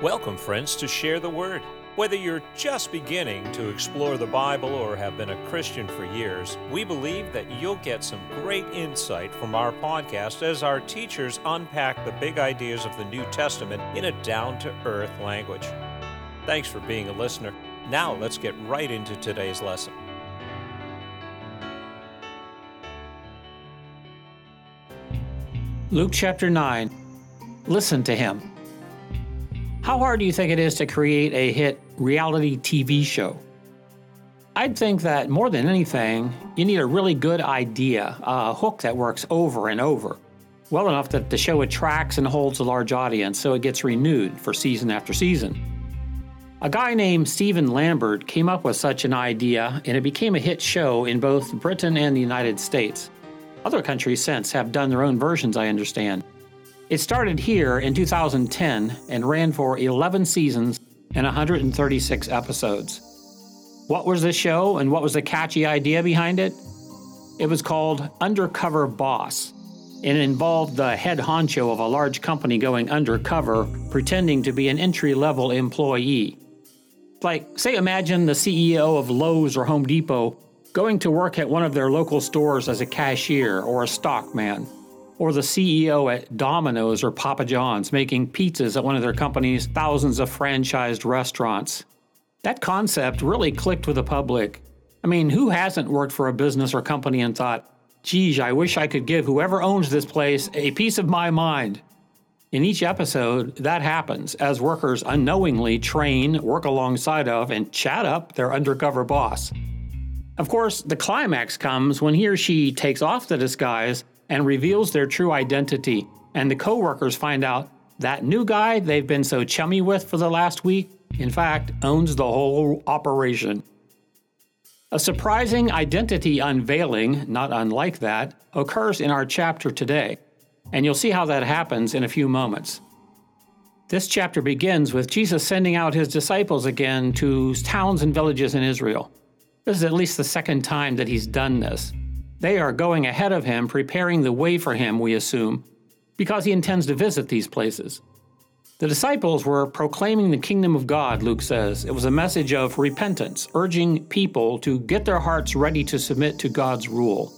Welcome, friends, to Share the Word. Whether you're just beginning to explore the Bible or have been a Christian for years, we believe that you'll get some great insight from our podcast as our teachers unpack the big ideas of the New Testament in a down to earth language. Thanks for being a listener. Now let's get right into today's lesson. Luke chapter 9. Listen to him. How hard do you think it is to create a hit reality TV show? I'd think that more than anything, you need a really good idea, a hook that works over and over, well enough that the show attracts and holds a large audience so it gets renewed for season after season. A guy named Stephen Lambert came up with such an idea, and it became a hit show in both Britain and the United States. Other countries since have done their own versions, I understand. It started here in 2010 and ran for 11 seasons and 136 episodes. What was the show and what was the catchy idea behind it? It was called Undercover Boss, and it involved the head honcho of a large company going undercover, pretending to be an entry level employee. Like, say, imagine the CEO of Lowe's or Home Depot going to work at one of their local stores as a cashier or a stockman or the CEO at Domino's or Papa John's making pizzas at one of their company's thousands of franchised restaurants. That concept really clicked with the public. I mean, who hasn't worked for a business or company and thought, geez, I wish I could give whoever owns this place a piece of my mind? In each episode, that happens as workers unknowingly train, work alongside of, and chat up their undercover boss. Of course, the climax comes when he or she takes off the disguise and reveals their true identity, and the coworkers find out that new guy they've been so chummy with for the last week, in fact, owns the whole operation. A surprising identity unveiling, not unlike that, occurs in our chapter today, and you'll see how that happens in a few moments. This chapter begins with Jesus sending out his disciples again to towns and villages in Israel. This is at least the second time that he's done this. They are going ahead of him, preparing the way for him, we assume, because he intends to visit these places. The disciples were proclaiming the kingdom of God, Luke says. It was a message of repentance, urging people to get their hearts ready to submit to God's rule.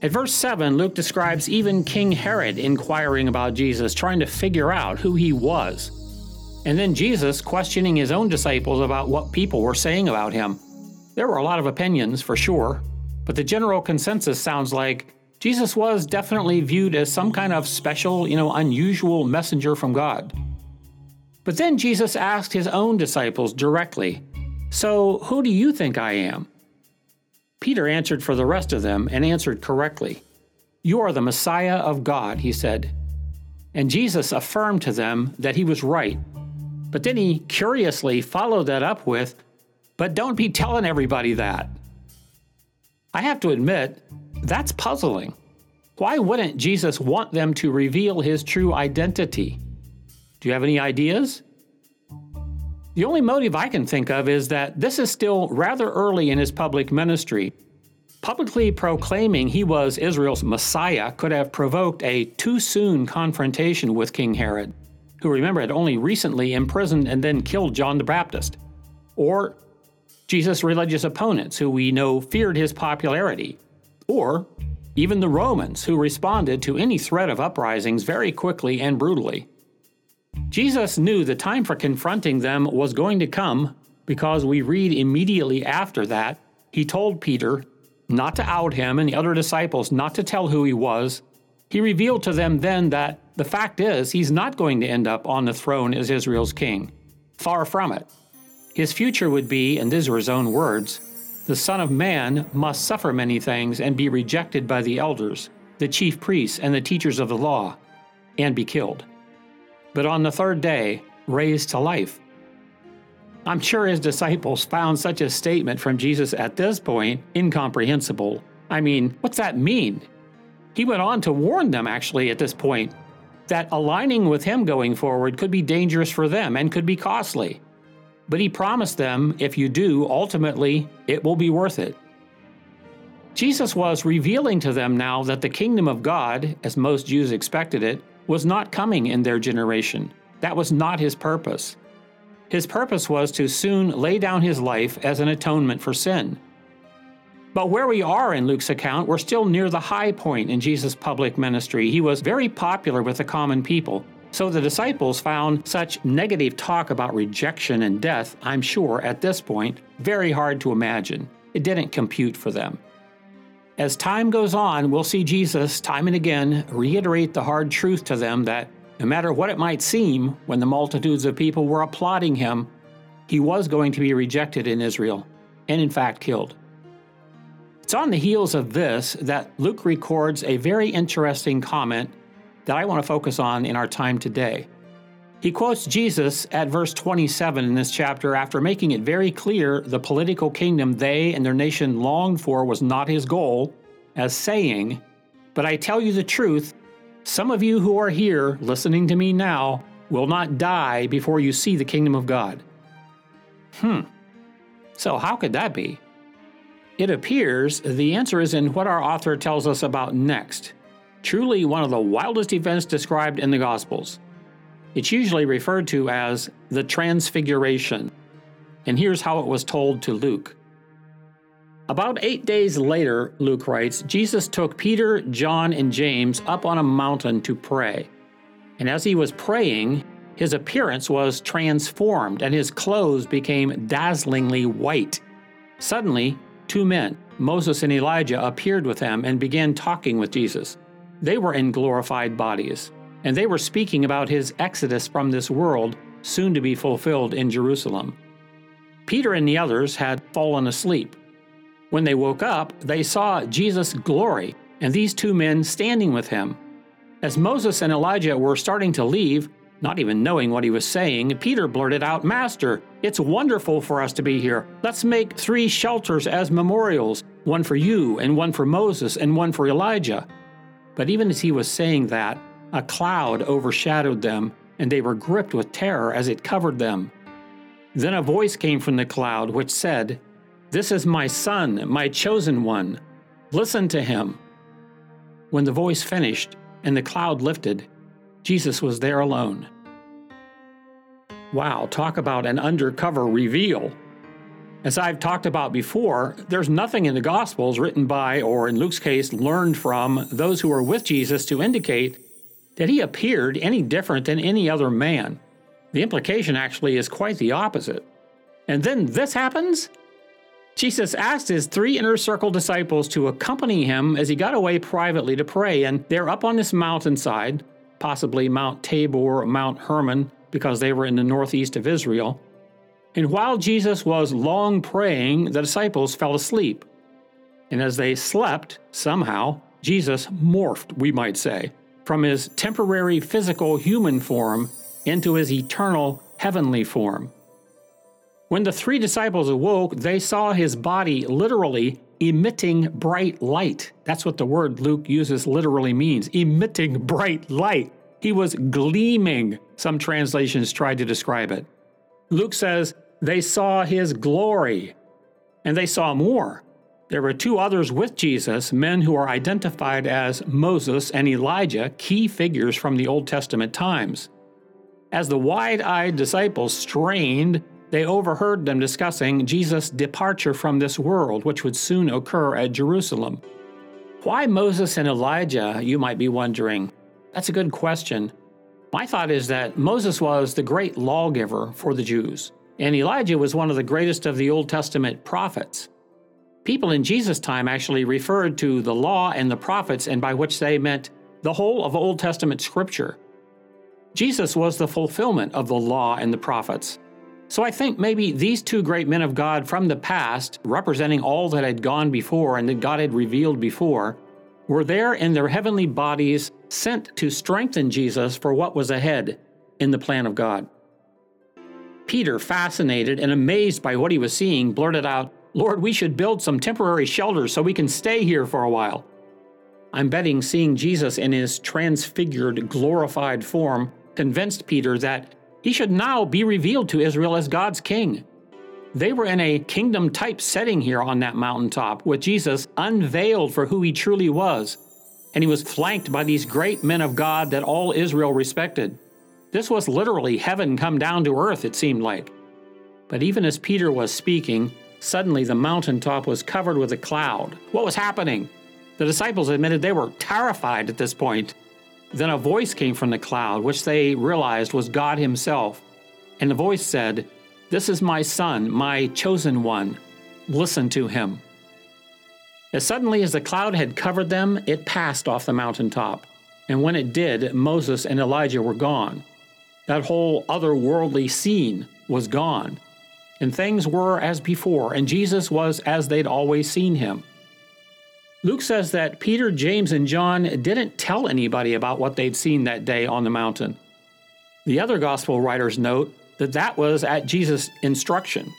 At verse 7, Luke describes even King Herod inquiring about Jesus, trying to figure out who he was. And then Jesus questioning his own disciples about what people were saying about him. There were a lot of opinions, for sure, but the general consensus sounds like Jesus was definitely viewed as some kind of special, you know, unusual messenger from God. But then Jesus asked his own disciples directly, So who do you think I am? Peter answered for the rest of them and answered correctly. You are the Messiah of God, he said. And Jesus affirmed to them that he was right. But then he curiously followed that up with, But don't be telling everybody that. I have to admit, that's puzzling. Why wouldn't Jesus want them to reveal his true identity? Do you have any ideas? The only motive I can think of is that this is still rather early in his public ministry. Publicly proclaiming he was Israel's Messiah could have provoked a too soon confrontation with King Herod, who remember had only recently imprisoned and then killed John the Baptist. Or Jesus' religious opponents, who we know feared his popularity, or even the Romans, who responded to any threat of uprisings very quickly and brutally. Jesus knew the time for confronting them was going to come because we read immediately after that, he told Peter not to out him and the other disciples not to tell who he was. He revealed to them then that the fact is he's not going to end up on the throne as Israel's king. Far from it. His future would be, and these are his own words, the Son of Man must suffer many things and be rejected by the elders, the chief priests, and the teachers of the law, and be killed. But on the third day, raised to life. I'm sure his disciples found such a statement from Jesus at this point incomprehensible. I mean, what's that mean? He went on to warn them, actually, at this point, that aligning with him going forward could be dangerous for them and could be costly. But he promised them, if you do, ultimately, it will be worth it. Jesus was revealing to them now that the kingdom of God, as most Jews expected it, was not coming in their generation. That was not his purpose. His purpose was to soon lay down his life as an atonement for sin. But where we are in Luke's account, we're still near the high point in Jesus' public ministry. He was very popular with the common people. So the disciples found such negative talk about rejection and death, I'm sure, at this point, very hard to imagine. It didn't compute for them. As time goes on, we'll see Jesus time and again reiterate the hard truth to them that no matter what it might seem when the multitudes of people were applauding him, he was going to be rejected in Israel and, in fact, killed. It's on the heels of this that Luke records a very interesting comment that I want to focus on in our time today. He quotes Jesus at verse 27 in this chapter after making it very clear the political kingdom they and their nation longed for was not his goal, as saying, But I tell you the truth, some of you who are here listening to me now will not die before you see the kingdom of God. Hmm. So, how could that be? It appears the answer is in what our author tells us about next. Truly one of the wildest events described in the Gospels. It's usually referred to as the Transfiguration. And here's how it was told to Luke. About eight days later, Luke writes, Jesus took Peter, John, and James up on a mountain to pray. And as he was praying, his appearance was transformed and his clothes became dazzlingly white. Suddenly, two men, Moses and Elijah, appeared with him and began talking with Jesus. They were in glorified bodies and they were speaking about his exodus from this world, soon to be fulfilled in Jerusalem. Peter and the others had fallen asleep. When they woke up, they saw Jesus' glory and these two men standing with him. As Moses and Elijah were starting to leave, not even knowing what he was saying, Peter blurted out, Master, it's wonderful for us to be here. Let's make three shelters as memorials one for you, and one for Moses, and one for Elijah. But even as he was saying that, a cloud overshadowed them, and they were gripped with terror as it covered them. Then a voice came from the cloud which said, This is my son, my chosen one. Listen to him. When the voice finished and the cloud lifted, Jesus was there alone. Wow, talk about an undercover reveal. As I've talked about before, there's nothing in the Gospels written by, or in Luke's case, learned from those who were with Jesus to indicate that he appeared any different than any other man. The implication actually is quite the opposite. And then this happens? Jesus asked his three inner circle disciples to accompany him as he got away privately to pray, and they're up on this mountainside, possibly Mount Tabor or Mount Hermon, because they were in the northeast of Israel. And while Jesus was long praying, the disciples fell asleep. And as they slept, somehow, Jesus morphed, we might say from his temporary physical human form into his eternal heavenly form. When the three disciples awoke, they saw his body literally emitting bright light. That's what the word Luke uses literally means emitting bright light. He was gleaming, some translations try to describe it. Luke says they saw his glory, and they saw more. There were two others with Jesus, men who are identified as Moses and Elijah, key figures from the Old Testament times. As the wide eyed disciples strained, they overheard them discussing Jesus' departure from this world, which would soon occur at Jerusalem. Why Moses and Elijah, you might be wondering? That's a good question. My thought is that Moses was the great lawgiver for the Jews, and Elijah was one of the greatest of the Old Testament prophets. People in Jesus' time actually referred to the law and the prophets, and by which they meant the whole of Old Testament scripture. Jesus was the fulfillment of the law and the prophets. So I think maybe these two great men of God from the past, representing all that had gone before and that God had revealed before, were there in their heavenly bodies sent to strengthen Jesus for what was ahead in the plan of God. Peter, fascinated and amazed by what he was seeing, blurted out, Lord, we should build some temporary shelters so we can stay here for a while. I'm betting seeing Jesus in his transfigured, glorified form convinced Peter that he should now be revealed to Israel as God's king. They were in a kingdom type setting here on that mountaintop, with Jesus unveiled for who he truly was, and he was flanked by these great men of God that all Israel respected. This was literally heaven come down to earth, it seemed like. But even as Peter was speaking, suddenly the mountaintop was covered with a cloud. What was happening? The disciples admitted they were terrified at this point. Then a voice came from the cloud, which they realized was God Himself. And the voice said, This is my Son, my chosen one. Listen to him. As suddenly as the cloud had covered them, it passed off the mountaintop. And when it did, Moses and Elijah were gone. That whole otherworldly scene was gone. And things were as before, and Jesus was as they'd always seen him. Luke says that Peter, James, and John didn't tell anybody about what they'd seen that day on the mountain. The other gospel writers note that that was at Jesus' instruction.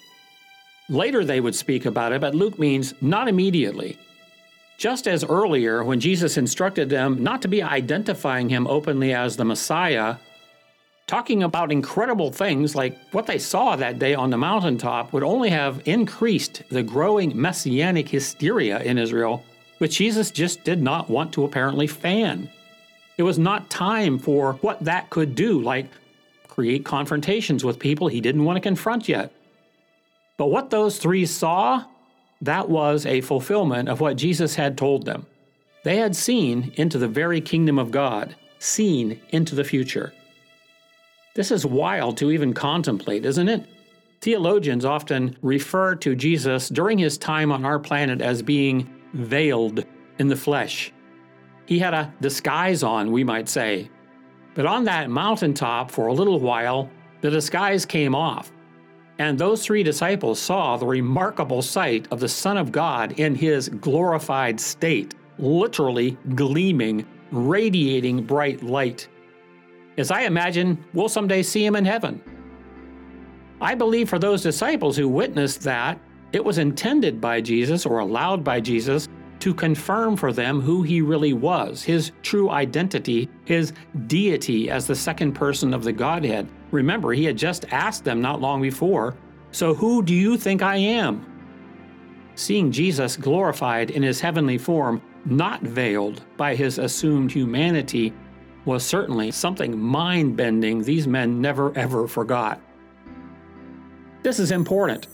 Later they would speak about it, but Luke means not immediately. Just as earlier, when Jesus instructed them not to be identifying him openly as the Messiah, talking about incredible things like what they saw that day on the mountaintop would only have increased the growing messianic hysteria in Israel, which Jesus just did not want to apparently fan. It was not time for what that could do, like create confrontations with people he didn't want to confront yet. But what those three saw, that was a fulfillment of what Jesus had told them. They had seen into the very kingdom of God, seen into the future. This is wild to even contemplate, isn't it? Theologians often refer to Jesus during his time on our planet as being veiled in the flesh. He had a disguise on, we might say. But on that mountaintop, for a little while, the disguise came off. And those three disciples saw the remarkable sight of the Son of God in his glorified state, literally gleaming, radiating bright light. As I imagine, we'll someday see him in heaven. I believe for those disciples who witnessed that, it was intended by Jesus or allowed by Jesus to confirm for them who he really was, his true identity, his deity as the second person of the Godhead. Remember, he had just asked them not long before, So who do you think I am? Seeing Jesus glorified in his heavenly form, not veiled by his assumed humanity, was certainly something mind bending these men never ever forgot. This is important.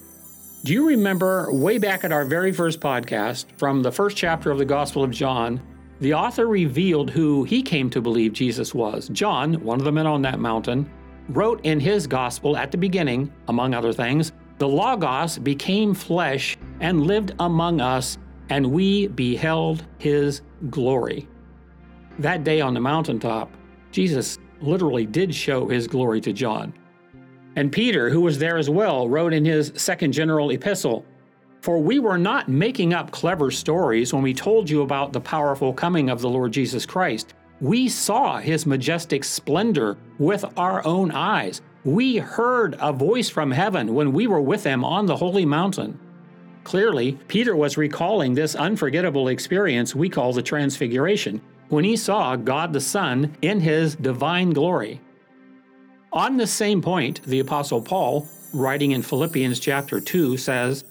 Do you remember way back at our very first podcast, from the first chapter of the Gospel of John, the author revealed who he came to believe Jesus was? John, one of the men on that mountain, wrote in his gospel at the beginning, among other things, the Logos became flesh and lived among us, and we beheld his glory. That day on the mountaintop, Jesus literally did show his glory to John. And Peter, who was there as well, wrote in his second general epistle For we were not making up clever stories when we told you about the powerful coming of the Lord Jesus Christ. We saw his majestic splendor with our own eyes. We heard a voice from heaven when we were with him on the holy mountain. Clearly, Peter was recalling this unforgettable experience we call the Transfiguration, when he saw God the Son in his divine glory. On this same point, the Apostle Paul, writing in Philippians chapter 2, says,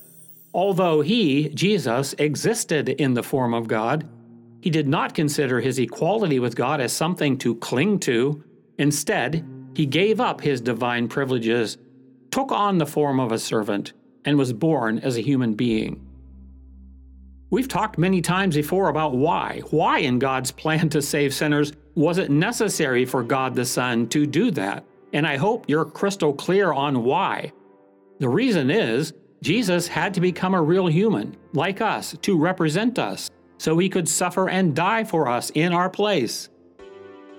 Although he, Jesus, existed in the form of God, he did not consider his equality with God as something to cling to. Instead, he gave up his divine privileges, took on the form of a servant, and was born as a human being. We've talked many times before about why. Why, in God's plan to save sinners, was it necessary for God the Son to do that? And I hope you're crystal clear on why. The reason is Jesus had to become a real human, like us, to represent us so he could suffer and die for us in our place.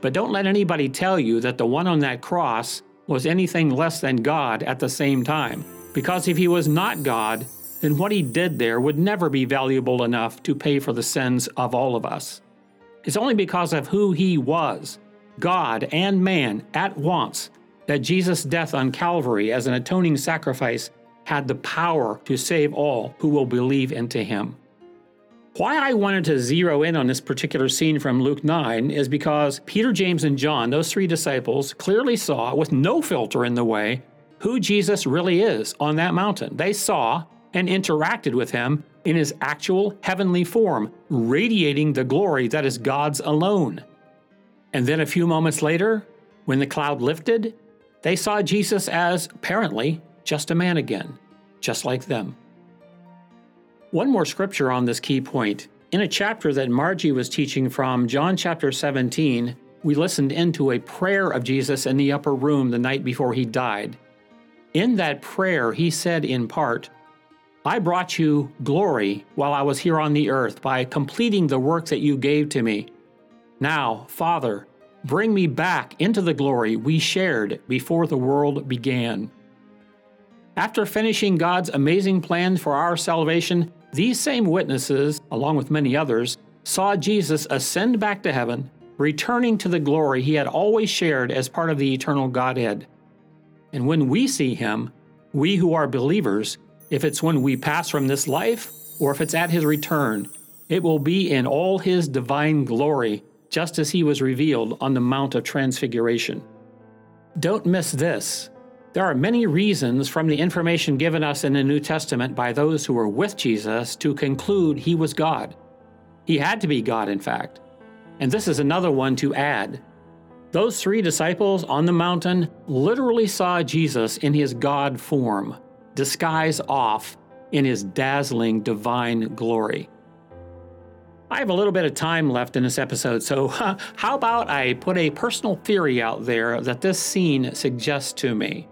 But don't let anybody tell you that the one on that cross was anything less than God at the same time, because if he was not God, then what he did there would never be valuable enough to pay for the sins of all of us. It's only because of who he was, God and man at once, that Jesus' death on Calvary as an atoning sacrifice had the power to save all who will believe into him. Why I wanted to zero in on this particular scene from Luke 9 is because Peter, James, and John, those three disciples, clearly saw, with no filter in the way, who Jesus really is on that mountain. They saw and interacted with him in his actual heavenly form, radiating the glory that is God's alone. And then a few moments later, When the cloud lifted, they saw Jesus as, apparently, just a man again, just like them. One more scripture on this key point. In a chapter that Margie was teaching from, John chapter 17, we listened into a prayer of Jesus in the upper room the night before he died. In that prayer, he said in part, I brought you glory while I was here on the earth by completing the work that you gave to me. Now, Father, bring me back into the glory we shared before the world began. After finishing God's amazing plan for our salvation, these same witnesses, along with many others, saw Jesus ascend back to heaven, returning to the glory he had always shared as part of the eternal Godhead. And when we see him, we who are believers, if it's when we pass from this life or if it's at his return, it will be in all his divine glory, just as he was revealed on the Mount of Transfiguration. Don't miss this. There are many reasons from the information given us in the New Testament by those who were with Jesus to conclude he was God. He had to be God, in fact. And this is another one to add. Those three disciples on the mountain literally saw Jesus in his God form, disguise off in his dazzling divine glory. I have a little bit of time left in this episode, so how about I put a personal theory out there that this scene suggests to me?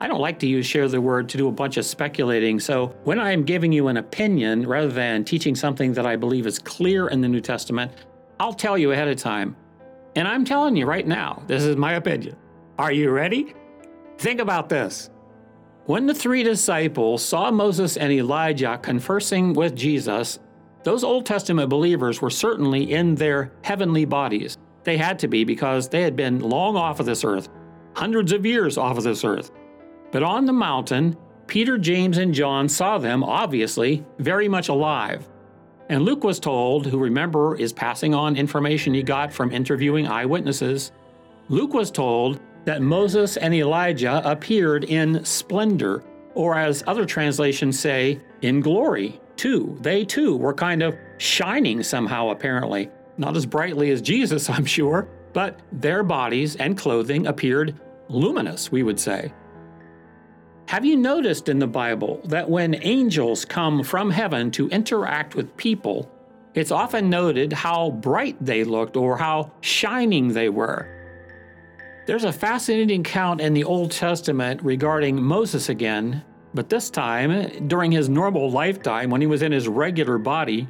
I don't like to use share the word to do a bunch of speculating, so when I am giving you an opinion rather than teaching something that I believe is clear in the New Testament, I'll tell you ahead of time. And I'm telling you right now, this is my opinion. Are you ready? Think about this. When the three disciples saw Moses and Elijah conversing with Jesus, those Old Testament believers were certainly in their heavenly bodies. They had to be because they had been long off of this earth, hundreds of years off of this earth. But on the mountain, Peter, James, and John saw them, obviously, very much alive. And Luke was told, who remember is passing on information he got from interviewing eyewitnesses, Luke was told that Moses and Elijah appeared in splendor, or as other translations say, in glory, too. They too were kind of shining somehow, apparently. Not as brightly as Jesus, I'm sure, but their bodies and clothing appeared luminous, we would say. Have you noticed in the Bible that when angels come from heaven to interact with people, it's often noted how bright they looked or how shining they were? There's a fascinating account in the Old Testament regarding Moses again, but this time during his normal lifetime when he was in his regular body.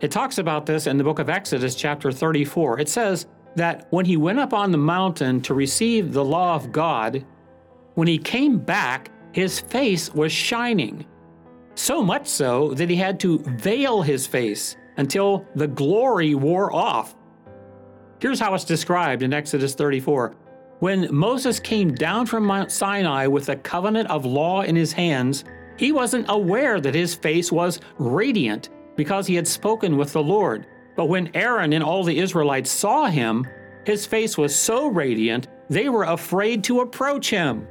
It talks about this in the book of Exodus, chapter 34. It says that when he went up on the mountain to receive the law of God, when he came back, his face was shining. So much so that he had to veil his face until the glory wore off. Here's how it's described in Exodus 34. When Moses came down from Mount Sinai with a covenant of law in his hands, he wasn't aware that his face was radiant because he had spoken with the Lord. But when Aaron and all the Israelites saw him, his face was so radiant they were afraid to approach him.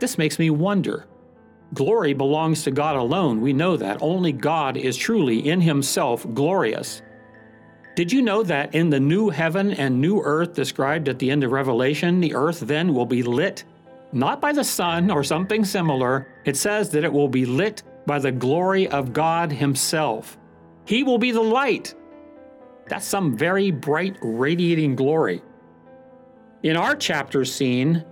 This makes me wonder. Glory belongs to God alone. We know that. Only God is truly in himself glorious. Did you know that in the new heaven and new earth described at the end of Revelation, the earth then will be lit not by the sun or something similar? It says that it will be lit by the glory of God Himself. He will be the light. That's some very bright, radiating glory. In our chapter scene,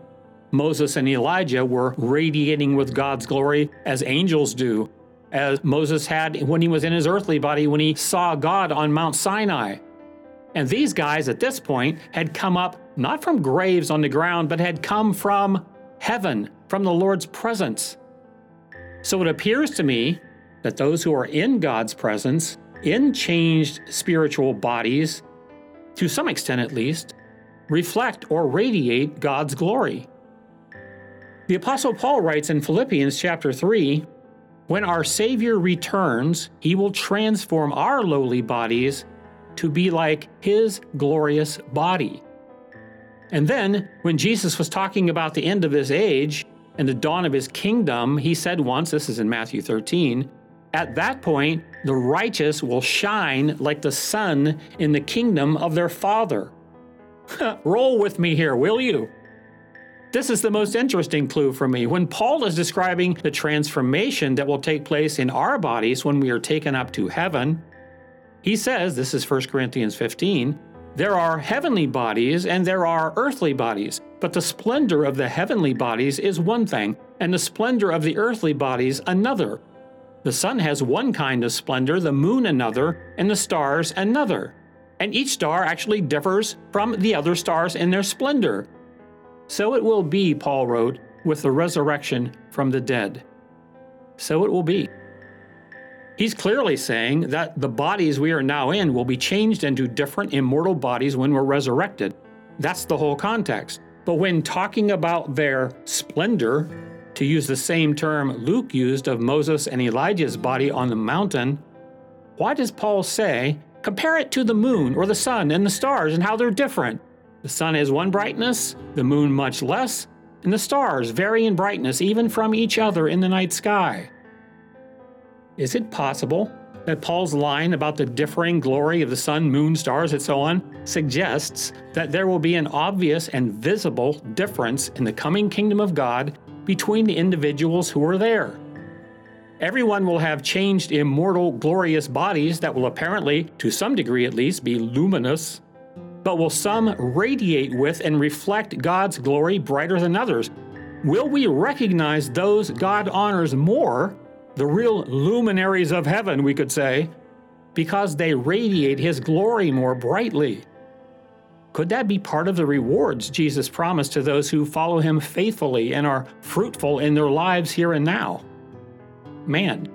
Moses and Elijah were radiating with God's glory as angels do, as Moses had when he was in his earthly body when he saw God on Mount Sinai. And these guys at this point had come up not from graves on the ground, but had come from heaven, from the Lord's presence. So it appears to me that those who are in God's presence, in changed spiritual bodies, to some extent at least, reflect or radiate God's glory. The Apostle Paul writes in Philippians chapter 3 When our Savior returns, he will transform our lowly bodies to be like his glorious body. And then, when Jesus was talking about the end of his age and the dawn of his kingdom, he said once, this is in Matthew 13, at that point, the righteous will shine like the sun in the kingdom of their Father. Roll with me here, will you? This is the most interesting clue for me. When Paul is describing the transformation that will take place in our bodies when we are taken up to heaven, he says, this is 1 Corinthians 15, there are heavenly bodies and there are earthly bodies, but the splendor of the heavenly bodies is one thing, and the splendor of the earthly bodies another. The sun has one kind of splendor, the moon another, and the stars another. And each star actually differs from the other stars in their splendor. So it will be, Paul wrote, with the resurrection from the dead. So it will be. He's clearly saying that the bodies we are now in will be changed into different immortal bodies when we're resurrected. That's the whole context. But when talking about their splendor, to use the same term Luke used of Moses and Elijah's body on the mountain, why does Paul say, compare it to the moon or the sun and the stars and how they're different? The sun has one brightness, the moon much less, and the stars vary in brightness even from each other in the night sky. Is it possible that Paul's line about the differing glory of the sun, moon, stars, and so on suggests that there will be an obvious and visible difference in the coming kingdom of God between the individuals who are there? Everyone will have changed immortal, glorious bodies that will apparently, to some degree at least, be luminous but will some radiate with and reflect God's glory brighter than others? Will we recognize those God honors more, the real luminaries of heaven, we could say, because they radiate His glory more brightly? Could that be part of the rewards Jesus promised to those who follow Him faithfully and are fruitful in their lives here and now? Man,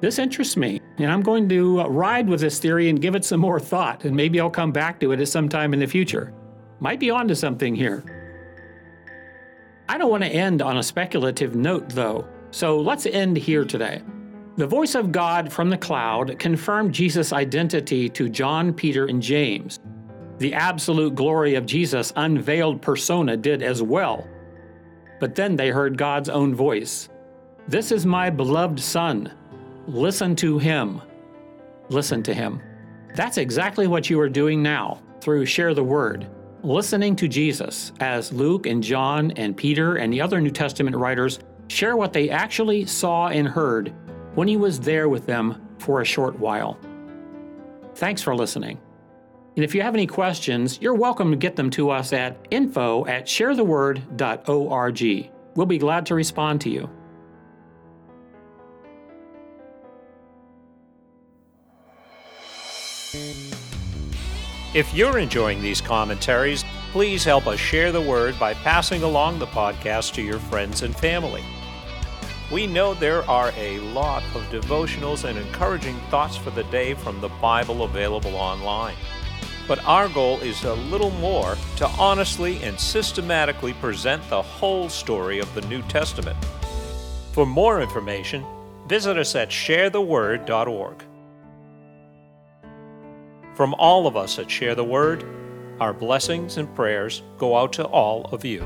this interests me, and I'm going to uh, ride with this theory and give it some more thought, and maybe I'll come back to it at some time in the future. Might be onto something here. I don't want to end on a speculative note, though, so let's end here today. The voice of God from the cloud confirmed Jesus' identity to John, Peter, and James. The absolute glory of Jesus' unveiled persona did as well. But then they heard God's own voice This is my beloved Son Listen to Him. Listen to Him. That's exactly what you are doing now through Share the Word, listening to Jesus as Luke and John and Peter and the other New Testament writers share what they actually saw and heard when He was there with them for a short while. Thanks for listening. And if you have any questions, you're welcome to get them to us at info at sharetheword.org. We'll be glad to respond to you. If you're enjoying these commentaries, please help us share the word by passing along the podcast to your friends and family. We know there are a lot of devotionals and encouraging thoughts for the day from the Bible available online. But our goal is a little more to honestly and systematically present the whole story of the New Testament. For more information, visit us at sharetheword.org. From all of us at Share the Word, our blessings and prayers go out to all of you.